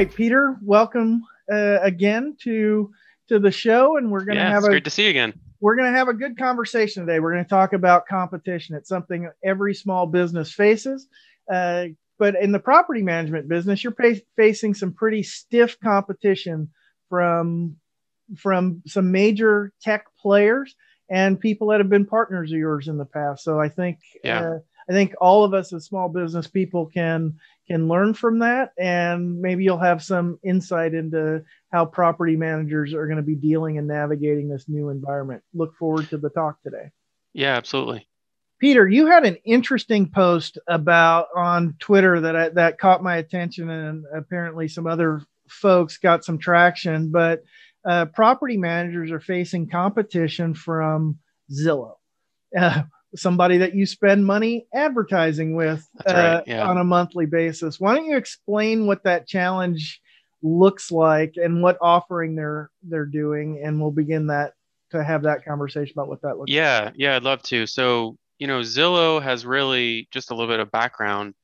right, Peter, welcome uh, again to to the show, and we're going to Yeah, have it's a great to see you again. we're going to have a good conversation today. We're going to talk about competition. It's something every small business faces. Uh, but in the property management business, you're fa- facing some pretty stiff competition from from some major tech players and people that have been partners of yours in the past. So I think Yeah. uh, I think all of us as small business people can can learn from that, and maybe you'll have some insight into how property managers are going to be dealing and navigating this new environment. Look forward to the talk today. Yeah, absolutely. Peter, you had an interesting post about on Twitter that I, that caught my attention, and apparently some other folks got some traction. But uh, property managers are facing competition from Zillow, uh, somebody that you spend money advertising with uh, right, yeah. on a monthly basis. Why don't you explain what that challenge looks like and what offering they're they're doing, and we'll begin that to have that conversation about what that looks. like. Yeah, yeah, I'd love to. So, you know, Zillow has really just a little bit of background.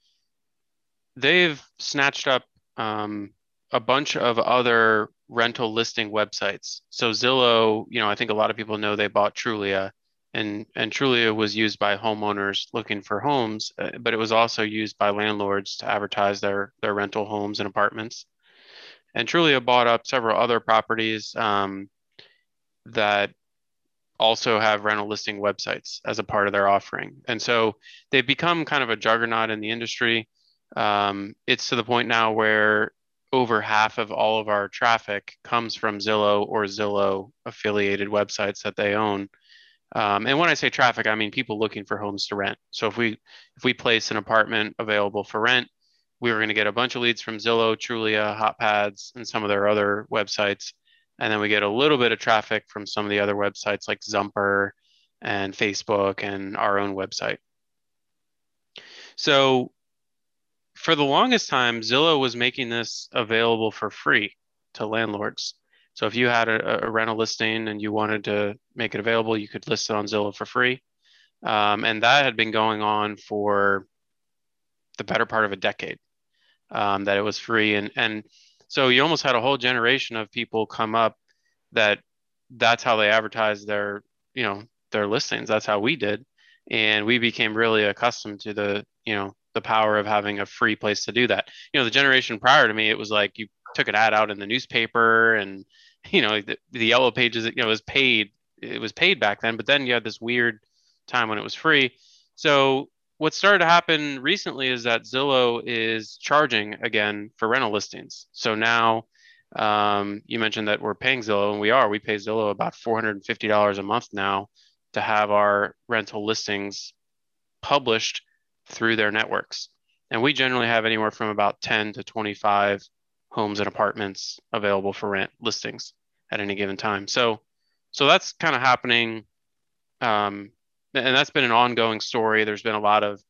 They've snatched up um, a bunch of other rental listing websites. So Zillow, you know, I think a lot of people know they bought Trulia, and and Trulia was used by homeowners looking for homes, uh, but it was also used by landlords to advertise their their rental homes and apartments. And Trulia bought up several other properties um, that also have rental listing websites as a part of their offering. And so they've become kind of a juggernaut in the industry. Um, it's to the point now where over half of all of our traffic comes from Zillow or Zillow affiliated websites that they own. Um, and when I say traffic, I mean people looking for homes to rent. So if we if we place an apartment available for rent, we were going to get a bunch of leads from Zillow, Trulia, HotPads, and some of their other websites. And then we get a little bit of traffic from some of the other websites like Zumper and Facebook and our own website. So for the longest time, Zillow was making this available for free to landlords. So if you had a, a rental listing and you wanted to make it available, you could list it on Zillow for free. Um, and that had been going on for the better part of a decade um, that it was free. And, and so you almost had a whole generation of people come up that that's how they advertise their, you know, their listings. That's how we did. And we became really accustomed to the, you know, the power of having a free place to do that. You know, the generation prior to me, it was like you took an ad out in the newspaper and, you know, the, the yellow pages, you know, was paid. It was paid back then, but then you had this weird time when it was free. So what started to happen recently is that Zillow is charging again for rental listings. So now um, you mentioned that we're paying Zillow, and we are. We pay Zillow about $450 a month now to have our rental listings published through their networks. And we generally have anywhere from about 10 to 25 homes and apartments available for rent listings at any given time. So, so that's kind of happening. Um, and that's been an ongoing story. There's been a lot of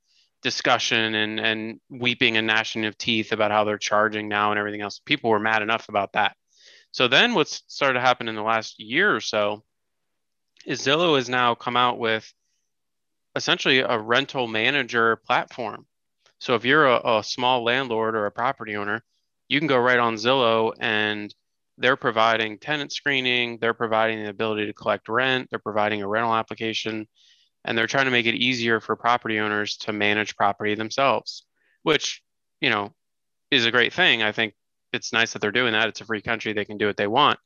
discussion and, and weeping and gnashing of teeth about how they're charging now and everything else. People were mad enough about that. So then what's started to happen in the last year or so is Zillow has now come out with essentially a rental manager platform. So if you're a, a small landlord or a property owner, you can go right on Zillow and they're providing tenant screening, they're providing the ability to collect rent, they're providing a rental application, and they're trying to make it easier for property owners to manage property themselves, which, you know, is a great thing. I think it's nice that they're doing that. It's a free country, they can do what they want.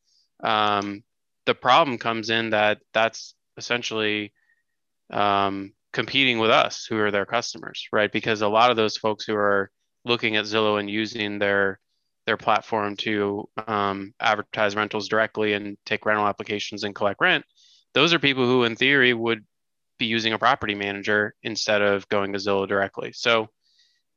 Um, the problem comes in that that's essentially um, competing with us who are their customers, right? Because a lot of those folks who are looking at Zillow and using their their platform to um, advertise rentals directly and take rental applications and collect rent, those are people who, in theory, would be using a property manager instead of going to Zillow directly. So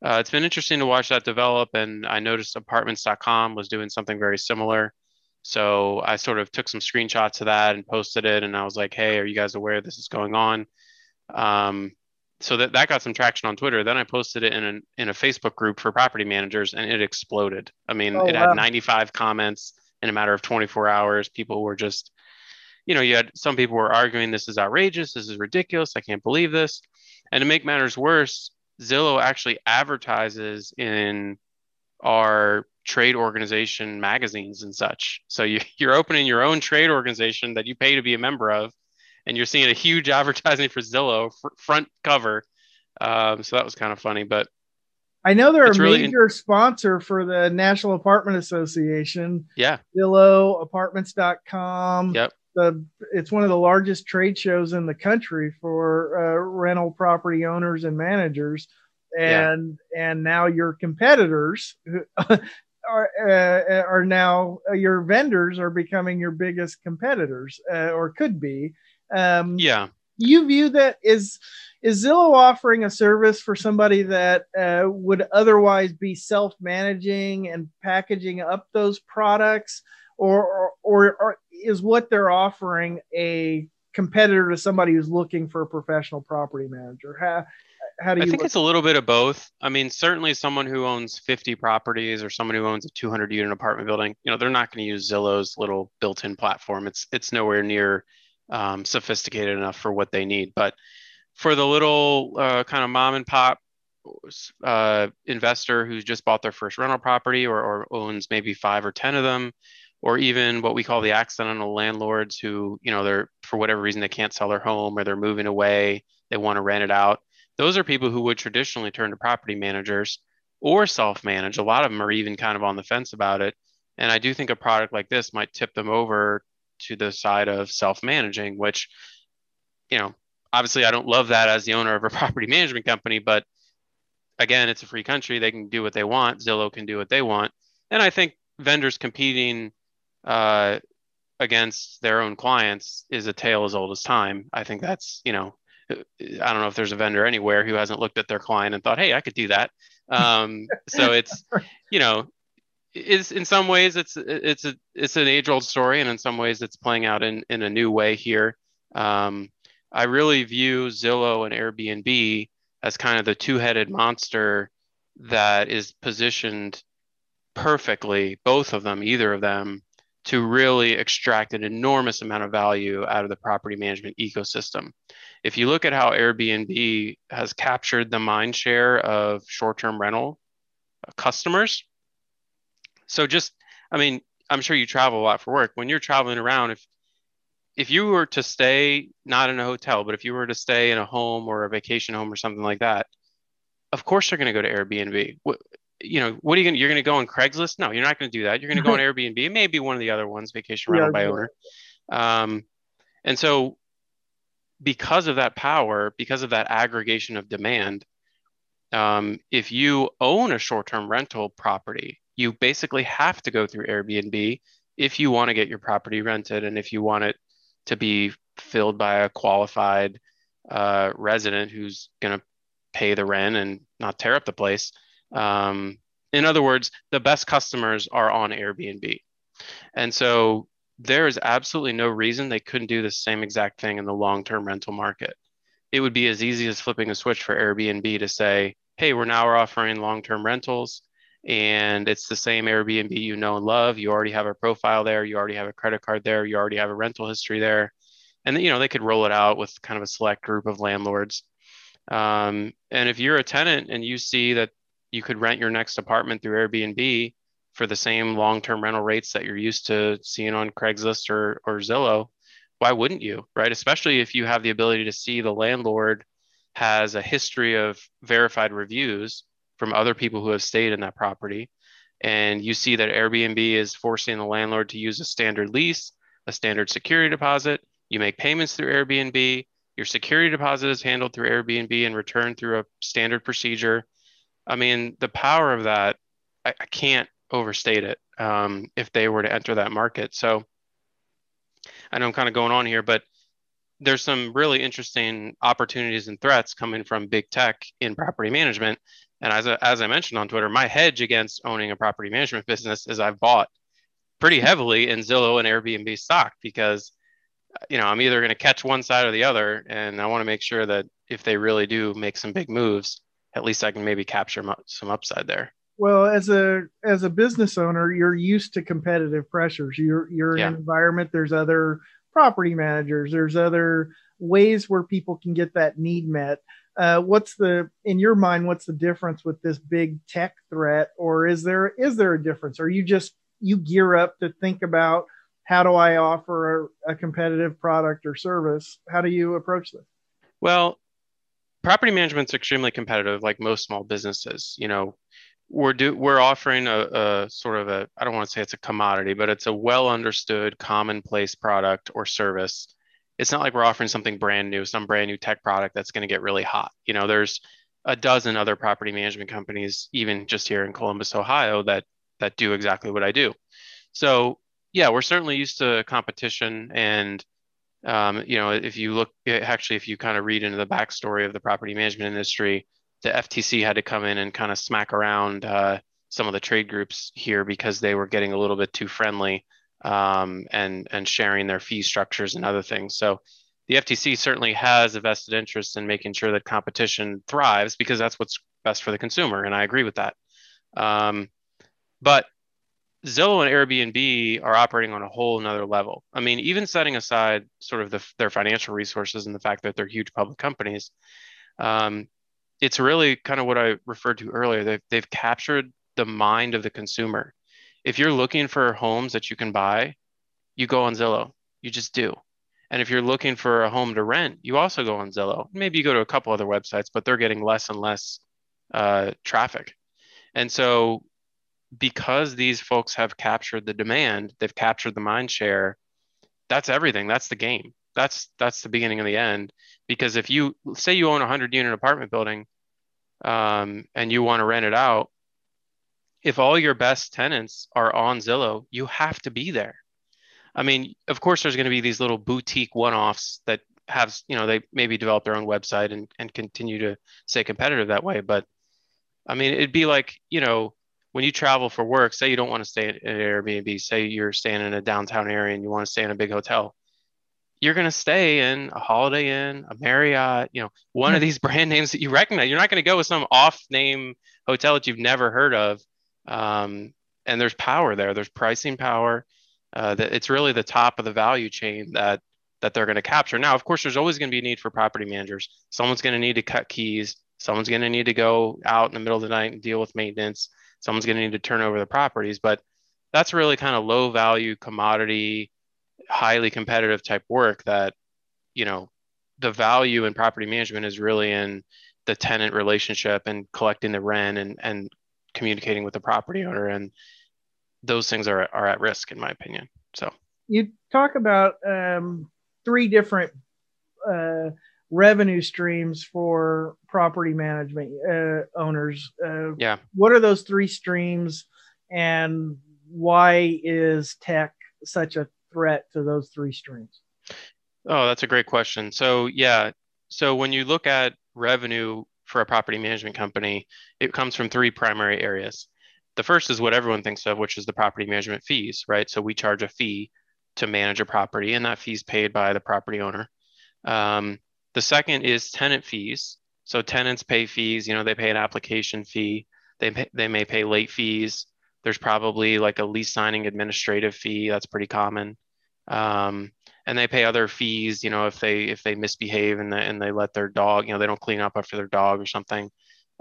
uh, it's been interesting to watch that develop. And I noticed apartments.com was doing something very similar. So I sort of took some screenshots of that and posted it. And I was like, hey, are you guys aware this is going on? Um, so that, that got some traction on Twitter. Then I posted it in an, in a Facebook group for property managers and it exploded. I mean, Oh, it wow. had 95 comments in a matter of 24 hours. People were just, you know, you had some people were arguing this is outrageous, this is ridiculous, I can't believe this. And to make matters worse, Zillow actually advertises in our trade organization magazines and such. So you, you're opening your own trade organization that you pay to be a member of, and you're seeing a huge advertising for Zillow fr- front cover. Um, so that was kind of funny, but I know they're a really major in- sponsor for the National Apartment Association. Yeah. Zillow, apartments.com. Yep. The, it's one of the largest trade shows in the country for uh, rental property owners and managers. And yeah. and now your competitors are uh, are now uh, your vendors are becoming your biggest competitors uh, or could be. Um, yeah. You view that is is Zillow offering a service for somebody that uh, would otherwise be self-managing and packaging up those products, or, or, or, or is what they're offering a competitor to somebody who's looking for a professional property manager? How, how do you? I think look? it's a little bit of both. I mean, certainly someone who owns 50 properties or someone who owns a 200 unit apartment building, you know, they're not going to use Zillow's little built-in platform. It's it's nowhere near um, sophisticated enough for what they need. But for the little uh, kind of mom and pop uh, investor who's just bought their first rental property or, or owns maybe five or 10 of them, or even what we call the accidental landlords who, you know, they're for whatever reason they can't sell their home or they're moving away, they want to rent it out. Those are people who would traditionally turn to property managers or self manage. A lot of them are even kind of on the fence about it. And I do think a product like this might tip them over to the side of self managing, which, you know, obviously I don't love that as the owner of a property management company, but again, it's a free country. They can do what they want. Zillow can do what they want. And I think vendors competing uh, against their own clients is a tale as old as time. I think that's, you know, I don't know if there's a vendor anywhere who hasn't looked at their client and thought, hey, I could do that. Um, so it's, you know, is in some ways it's it's a it's an age old story, and in some ways it's playing out in in a new way here. Um, I really view Zillow and Airbnb as kind of the two headed monster that is positioned perfectly, both of them, either of them, to really extract an enormous amount of value out of the property management ecosystem. If you look at how Airbnb has captured the mind share of short term rental customers, so just, I mean, I'm sure you travel a lot for work. When you're traveling around, if if you were to stay not in a hotel, but if you were to stay in a home or a vacation home or something like that, of course you're going to go to Airbnb. What, you know, what are you going to, you're going to go on Craigslist? No, you're not going to do that. You're going to go on Airbnb. maybe one of the other ones, vacation rental yeah, by owner. Um, and so because of that power, because of that aggregation of demand, um, if you own a short-term rental property, you basically have to go through Airbnb if you want to get your property rented and if you want it to be filled by a qualified uh, resident who's going to pay the rent and not tear up the place. Um, in other words, the best customers are on Airbnb. And so there is absolutely no reason they couldn't do the same exact thing in the long term rental market. It would be as easy as flipping a switch for Airbnb to say, hey, we're now offering long term rentals and it's the same Airbnb you know and love. You already have a profile there, you already have a credit card there, you already have a rental history there, and you know they could roll it out with kind of a select group of landlords. Um, and if you're a tenant and you see that you could rent your next apartment through Airbnb for the same long-term rental rates that you're used to seeing on Craigslist or or Zillow, why wouldn't you, right? Especially if you have the ability to see the landlord has a history of verified reviews from other people who have stayed in that property. And you see that Airbnb is forcing the landlord to use a standard lease, a standard security deposit. You make payments through Airbnb. Your security deposit is handled through Airbnb and returned through a standard procedure. I mean, the power of that, I, I can't overstate it um, if they were to enter that market. So I know I'm kind of going on here, but there's some really interesting opportunities and threats coming from big tech in property management and as, a, as I mentioned on Twitter, my hedge against owning a property management business is I've bought pretty heavily in Zillow and Airbnb stock because, you know, I'm either going to catch one side or the other. And I want to make sure that if they really do make some big moves, at least I can maybe capture some upside there. Well, as a as a business owner, you're used to competitive pressures. You're you're in an environment. There's other property managers. There's other ways where people can get that need met Uh, what's the in your mind? What's the difference with this big tech threat, or is there is there a difference? Are you just you gear up to think about how do I offer a, a competitive product or service? How do you approach this? Well, property management's extremely competitive, like most small businesses. You know, we're do we're offering a, a sort of a I don't want to say it's a commodity, but it's a well understood, commonplace product or service. It's not like we're offering something brand new, some brand new tech product that's going to get really hot. You know, there's a dozen other property management companies, even just here in Columbus, Ohio, that that do exactly what I do. So yeah, we're certainly used to competition and um, you know, if you look actually, if you kind of read into the backstory of the property management industry, the FTC had to come in and kind of smack around uh, some of the trade groups here because they were getting a little bit too friendly um, and and sharing their fee structures and other things. So the FTC certainly has a vested interest in making sure that competition thrives because that's what's best for the consumer, and I agree with that. Um, but Zillow and Airbnb are operating on a whole another level. I mean, even setting aside sort of the, their financial resources and the fact that they're huge public companies, um, it's really kind of what I referred to earlier. They've, they've captured the mind of the consumer. If you're looking for homes that you can buy, you go on Zillow. You just do. And if you're looking for a home to rent, you also go on Zillow. Maybe you go to a couple other websites, but they're getting less and less uh, traffic. And so because these folks have captured the demand, they've captured the mind share. That's everything. That's the game. That's that's the beginning of the end. Because if you say you own a hundred unit apartment building, um, and you want to rent it out, if all your best tenants are on Zillow, you have to be there. I mean, of course, there's going to be these little boutique one-offs that have, you know, they maybe develop their own website and, and continue to stay competitive that way. But I mean, it'd be like, you know, when you travel for work, say you don't want to stay at an Airbnb, say you're staying in a downtown area and you want to stay in a big hotel, you're going to stay in a Holiday Inn, a Marriott, you know, one of hmm. these brand names that you recognize. You're not going to go with some off-name hotel that you've never heard of. Um, and there's power there. There's pricing power. Uh, that it's really the top of the value chain that that they're going to capture. Now, of course, there's always going to be a need for property managers. Someone's going to need to cut keys. Someone's going to need to go out in the middle of the night and deal with maintenance someone's going to need to turn over the properties but that's really kind of low value commodity highly competitive type work that you know the value in property management is really in the tenant relationship and collecting the rent and and communicating with the property owner and those things are, are at risk in my opinion so you talk about um, three different uh, revenue streams for property management uh, owners. Uh, yeah. What are those three streams, and why is tech such a threat to those three streams? Oh, that's a great question. So, yeah. So, when you look at revenue for a property management company, it comes from three primary areas. The first is what everyone thinks of, which is the property management fees, right? So, we charge a fee to manage a property, and that fee is paid by the property owner. Um, the second is tenant fees. So tenants pay fees, you know, they pay an application fee. They, pay, they may pay late fees. There's probably like a lease signing administrative fee. That's pretty common. Um, and they pay other fees, you know, if they if they misbehave and they, and they let their dog, you know, they don't clean up after their dog or something.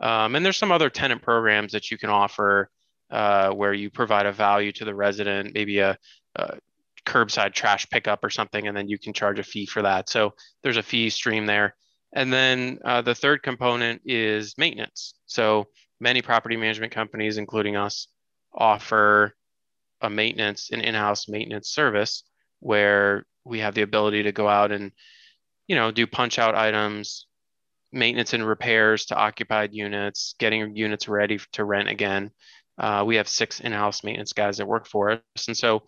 Um, and there's some other tenant programs that you can offer uh, where you provide a value to the resident, maybe a, a curbside trash pickup or something, and then you can charge a fee for that. So there's a fee stream there. And then uh, the third component is maintenance. So many property management companies, including us, offer a maintenance, an in-house maintenance service where we have the ability to go out and, you know, do punch out items, maintenance and repairs to occupied units, getting units ready to rent again. Uh, we have six in-house maintenance guys that work for us, and so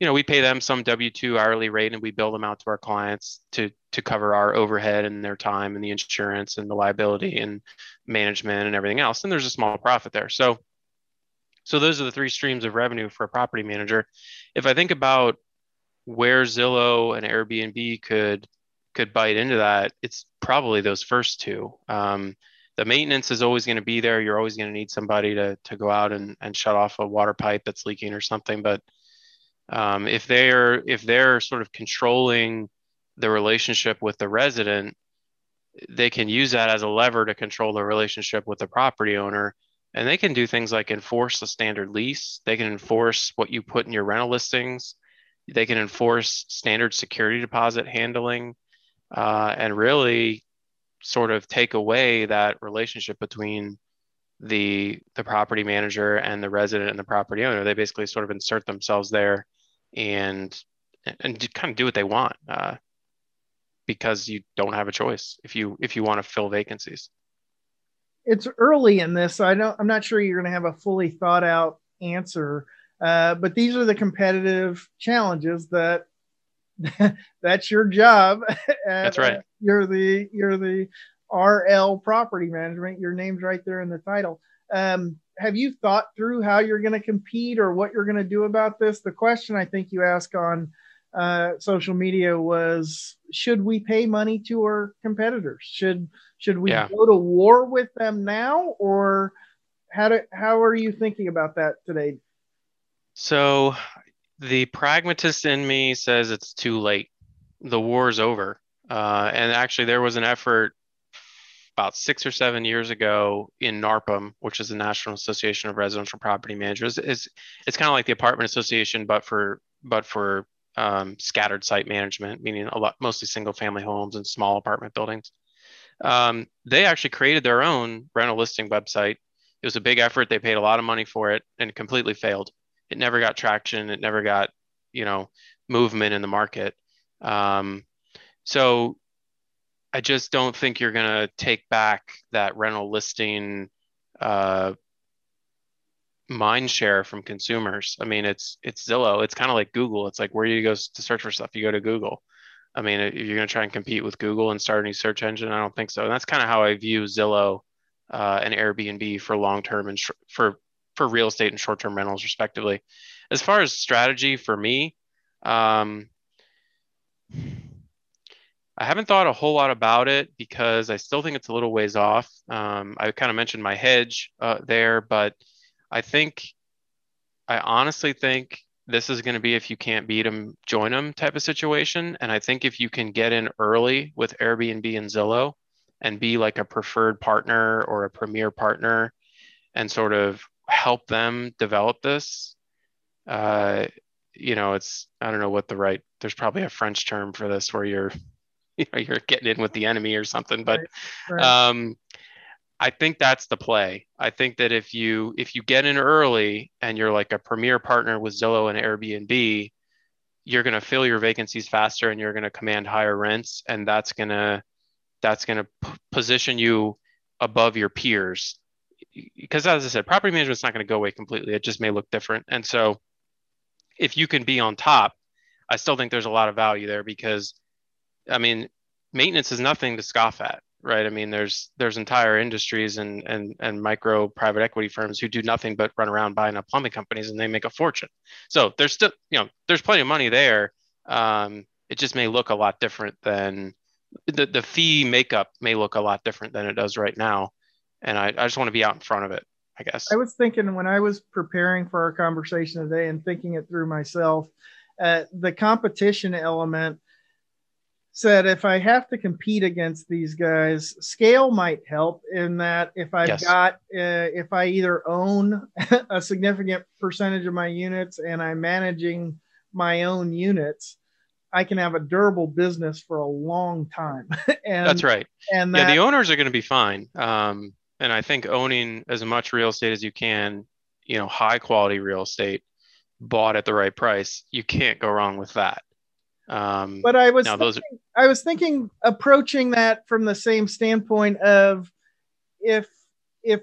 you know, we pay them some W two hourly rate, and we bill them out to our clients to to cover our overhead and their time and the insurance and the liability and management and everything else. And there's a small profit there. So, so those are the three streams of revenue for a property manager. If I think about where Zillow and Airbnb could could bite into that, it's probably those first two. Um, the maintenance is always going to be there. You're always going to need somebody to to go out and, and shut off a water pipe that's leaking or something. But um, if they're if they're sort of controlling the relationship with the resident they can use that as a lever to control the relationship with the property owner and they can do things like enforce the standard lease they can enforce what you put in your rental listings they can enforce standard security deposit handling uh, and really sort of take away that relationship between the the property manager and the resident and the property owner. They basically sort of insert themselves there and and kind of do what they want uh, because you don't have a choice if you if you want to fill vacancies. It's early in this. So i don't i'm not sure you're going to have a fully thought out answer uh, but these are the competitive challenges that that's your job. that's right. you're the you're the RL property management. Your name's right there in the title. Um, have you thought through how you're going to compete or what you're going to do about this? The question I think you asked on uh, social media was, should we pay money to our competitors? Should should we yeah. go to war with them now, or how do, how are you thinking about that today? So the pragmatist in me says it's too late. The war's over. Uh, and actually, there was an effort about six or seven years ago in NARPM, which is the National Association of Residential Property Managers. It's, it's kind of like the apartment association, but for but for um, scattered site management, meaning a lot mostly single family homes and small apartment buildings. Um, they actually created their own rental listing website. It was a big effort. They paid a lot of money for it and completely failed it never got traction. It never got, you know, movement in the market. Um, so I just don't think you're going to take back that rental listing uh, mind share from consumers. I mean, it's it's Zillow. It's kind of like Google. It's like where you go to search for stuff, you go to Google. I mean, if you're going to try and compete with Google and start a new search engine, I don't think so. And that's kind of how I view Zillow uh, and Airbnb for long term and sh- for for real estate and short term rentals, respectively. As far as strategy for me, um, I haven't thought a whole lot about it because I still think it's a little ways off. Um, I kind of mentioned my hedge uh, there, but I think, I honestly think this is going to be if you can't beat them, join them type of situation. And I think if you can get in early with Airbnb and Zillow and be like a preferred partner or a premier partner and sort of help them develop this uh, you know it's i don't know what the right there's probably a french term for this where you're you know you're getting in with the enemy or something but right, right. um i think that's the play i think that if you if you get in early and you're like a premier partner with zillow and airbnb you're going to fill your vacancies faster and you're going to command higher rents and that's going to that's going to p- position you above your peers because as I said, property management is not going to go away completely. It just may look different. And so if you can be on top, I still think there's a lot of value there because I mean, maintenance is nothing to scoff at, right? I mean, there's there's entire industries and and and micro private equity firms who do nothing but run around buying up plumbing companies and they make a fortune. So there's still, you know, there's plenty of money there. Um, it just may look a lot different than the, the fee makeup may look a lot different than it does right now and I, I just want to be out in front of it i guess i was thinking when i was preparing for our conversation today and thinking it through myself uh, the competition element said if i have to compete against these guys scale might help in that if i've yes. got uh, if i either own a significant percentage of my units and i'm managing my own units I can have a durable business for a long time. and that's right. And that, yeah, the owners are going to be fine. Um, and I think owning as much real estate as you can, you know, high quality real estate bought at the right price, you can't go wrong with that. Um, but I was thinking, those are- I was thinking approaching that from the same standpoint of if if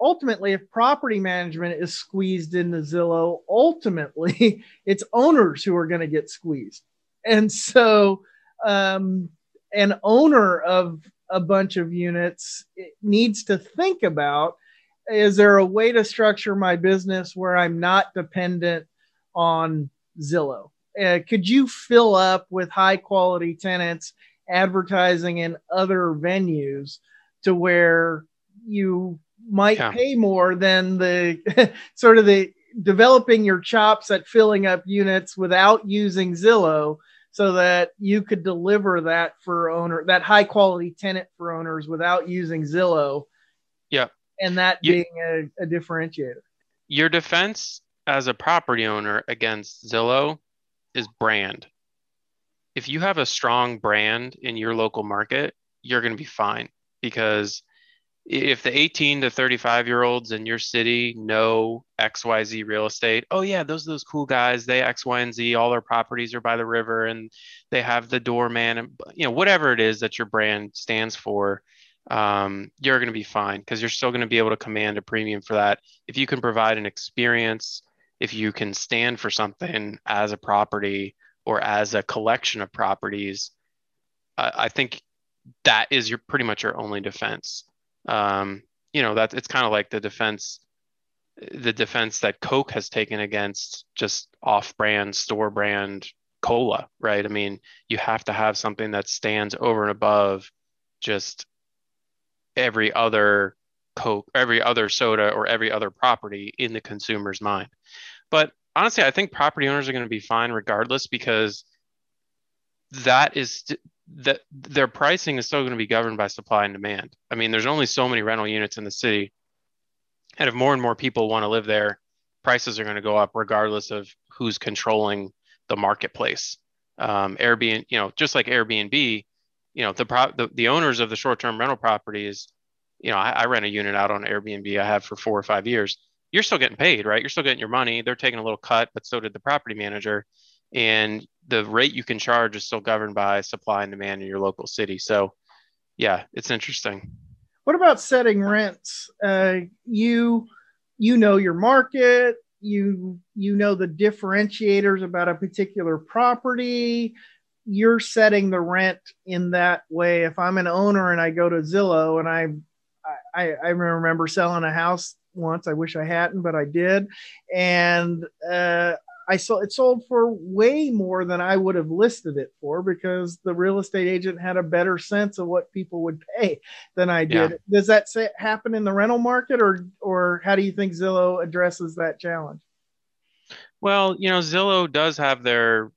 ultimately if property management is squeezed into Zillow, ultimately it's owners who are going to get squeezed, and so um, an owner of a bunch of units needs to think about is there a way to structure my business where I'm not dependent on Zillow? Uh, could you fill up with high quality tenants advertising in other venues to where you might yeah. pay more than the sort of the developing your chops at filling up units without using Zillow so that you could deliver that for owner that high quality tenant for owners without using Zillow. Yeah. And that you, being a, a differentiator. Your defense as a property owner against Zillow is brand. If you have a strong brand in your local market, you're going to be fine because if the 18 to 35 year olds in your city know xyz real estate oh yeah those are those cool guys they x y and z all their properties are by the river and they have the doorman and you know whatever it is that your brand stands for um, you're going to be fine because you're still going to be able to command a premium for that. If you can provide an experience if you can stand for something as a property or as a collection of properties I, I think that is your pretty much your only defense um, you know that it's kind of like the defense the defense that coke has taken against just off-brand store brand cola right? I mean you have to have something that stands over and above just every other coke every other soda or every other property in the consumer's mind. But honestly i think property owners are going to be fine regardless because that is that their pricing is still going to be governed by supply and demand. I mean, there's only so many rental units in the city. And if more and more people want to live there, prices are going to go up regardless of who's controlling the marketplace. Um, Airbnb, you know, just like Airbnb, you know, the, pro- the, the owners of the short-term rental properties, you know, I, I rent a unit out on Airbnb I have for four or five years. You're still getting paid, right? You're still getting your money. They're taking a little cut, but so did the property manager. And the rate you can charge is still governed by supply and demand in your local city. So, yeah, it's interesting. What about setting rents? Uh, you you know your market. You you know the differentiators about a particular property. You're setting the rent in that way. If I'm an owner and I go to Zillow and I I, I remember selling a house once. I wish I hadn't, but I did. And uh, I saw it sold for way more than I would have listed it for because the real estate agent had a better sense of what people would pay than I did. Yeah. Does that say, happen in the rental market, or or how do you think Zillow addresses that challenge? Well, you know, Zillow does have their,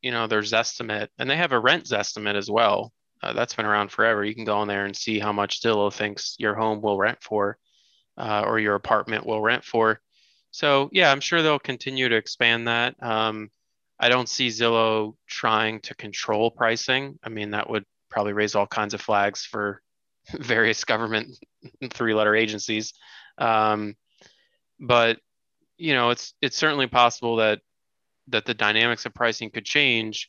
you know, their Zestimate, and they have a rent Zestimate as well. Uh, that's been around forever. You can go in there and see how much Zillow thinks your home will rent for, uh, or your apartment will rent for. So yeah, I'm sure they'll continue to expand that. Um, I don't see Zillow trying to control pricing. I mean, that would probably raise all kinds of flags for various government three-letter agencies. Um, but you know, it's it's certainly possible that that the dynamics of pricing could change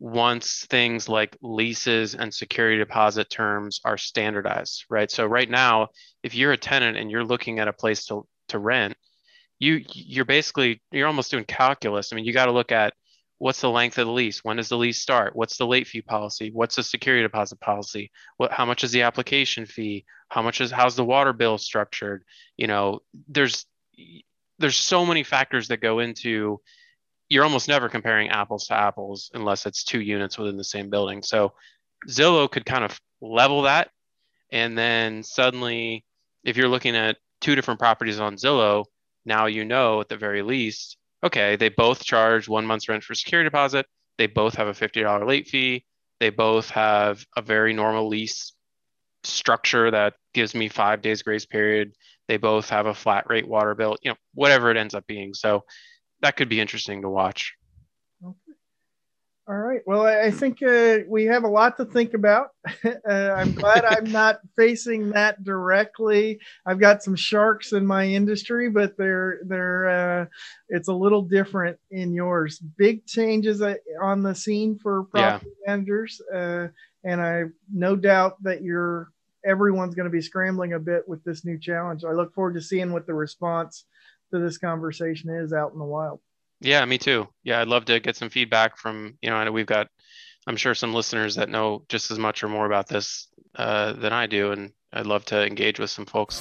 once things like leases and security deposit terms are standardized, right? So right now, if you're a tenant and you're looking at a place to to rent, you you're basically you're almost doing calculus. I mean, you got to look at what's the length of the lease, when does the lease start, what's the late fee policy, what's the security deposit policy, what how much is the application fee, how much is how's the water bill structured. You know, there's there's so many factors that go into you're almost never comparing apples to apples unless it's two units within the same building. So Zillow could kind of level that. And then suddenly, if you're looking at two different properties on Zillow, now you know at the very least, okay, they both charge one month's rent for security deposit. They both have a $50 late fee. They both have a very normal lease structure that gives me five days grace period. They both have a flat rate water bill, you know, whatever it ends up being. So that could be interesting to watch. All right. Well, I think uh, we have a lot to think about. uh, I'm glad I'm not facing that directly. I've got some sharks in my industry, but they're they're uh, it's a little different in yours. Big changes uh, on the scene for property yeah. managers, uh, and I no doubt that you're everyone's going to be scrambling a bit with this new challenge. I look forward to seeing what the response to this conversation is out in the wild. Yeah, me too. Yeah, I'd love to get some feedback from, you know, I know we've got, I'm sure some listeners that know just as much or more about this uh, than I do. And I'd love to engage with some folks.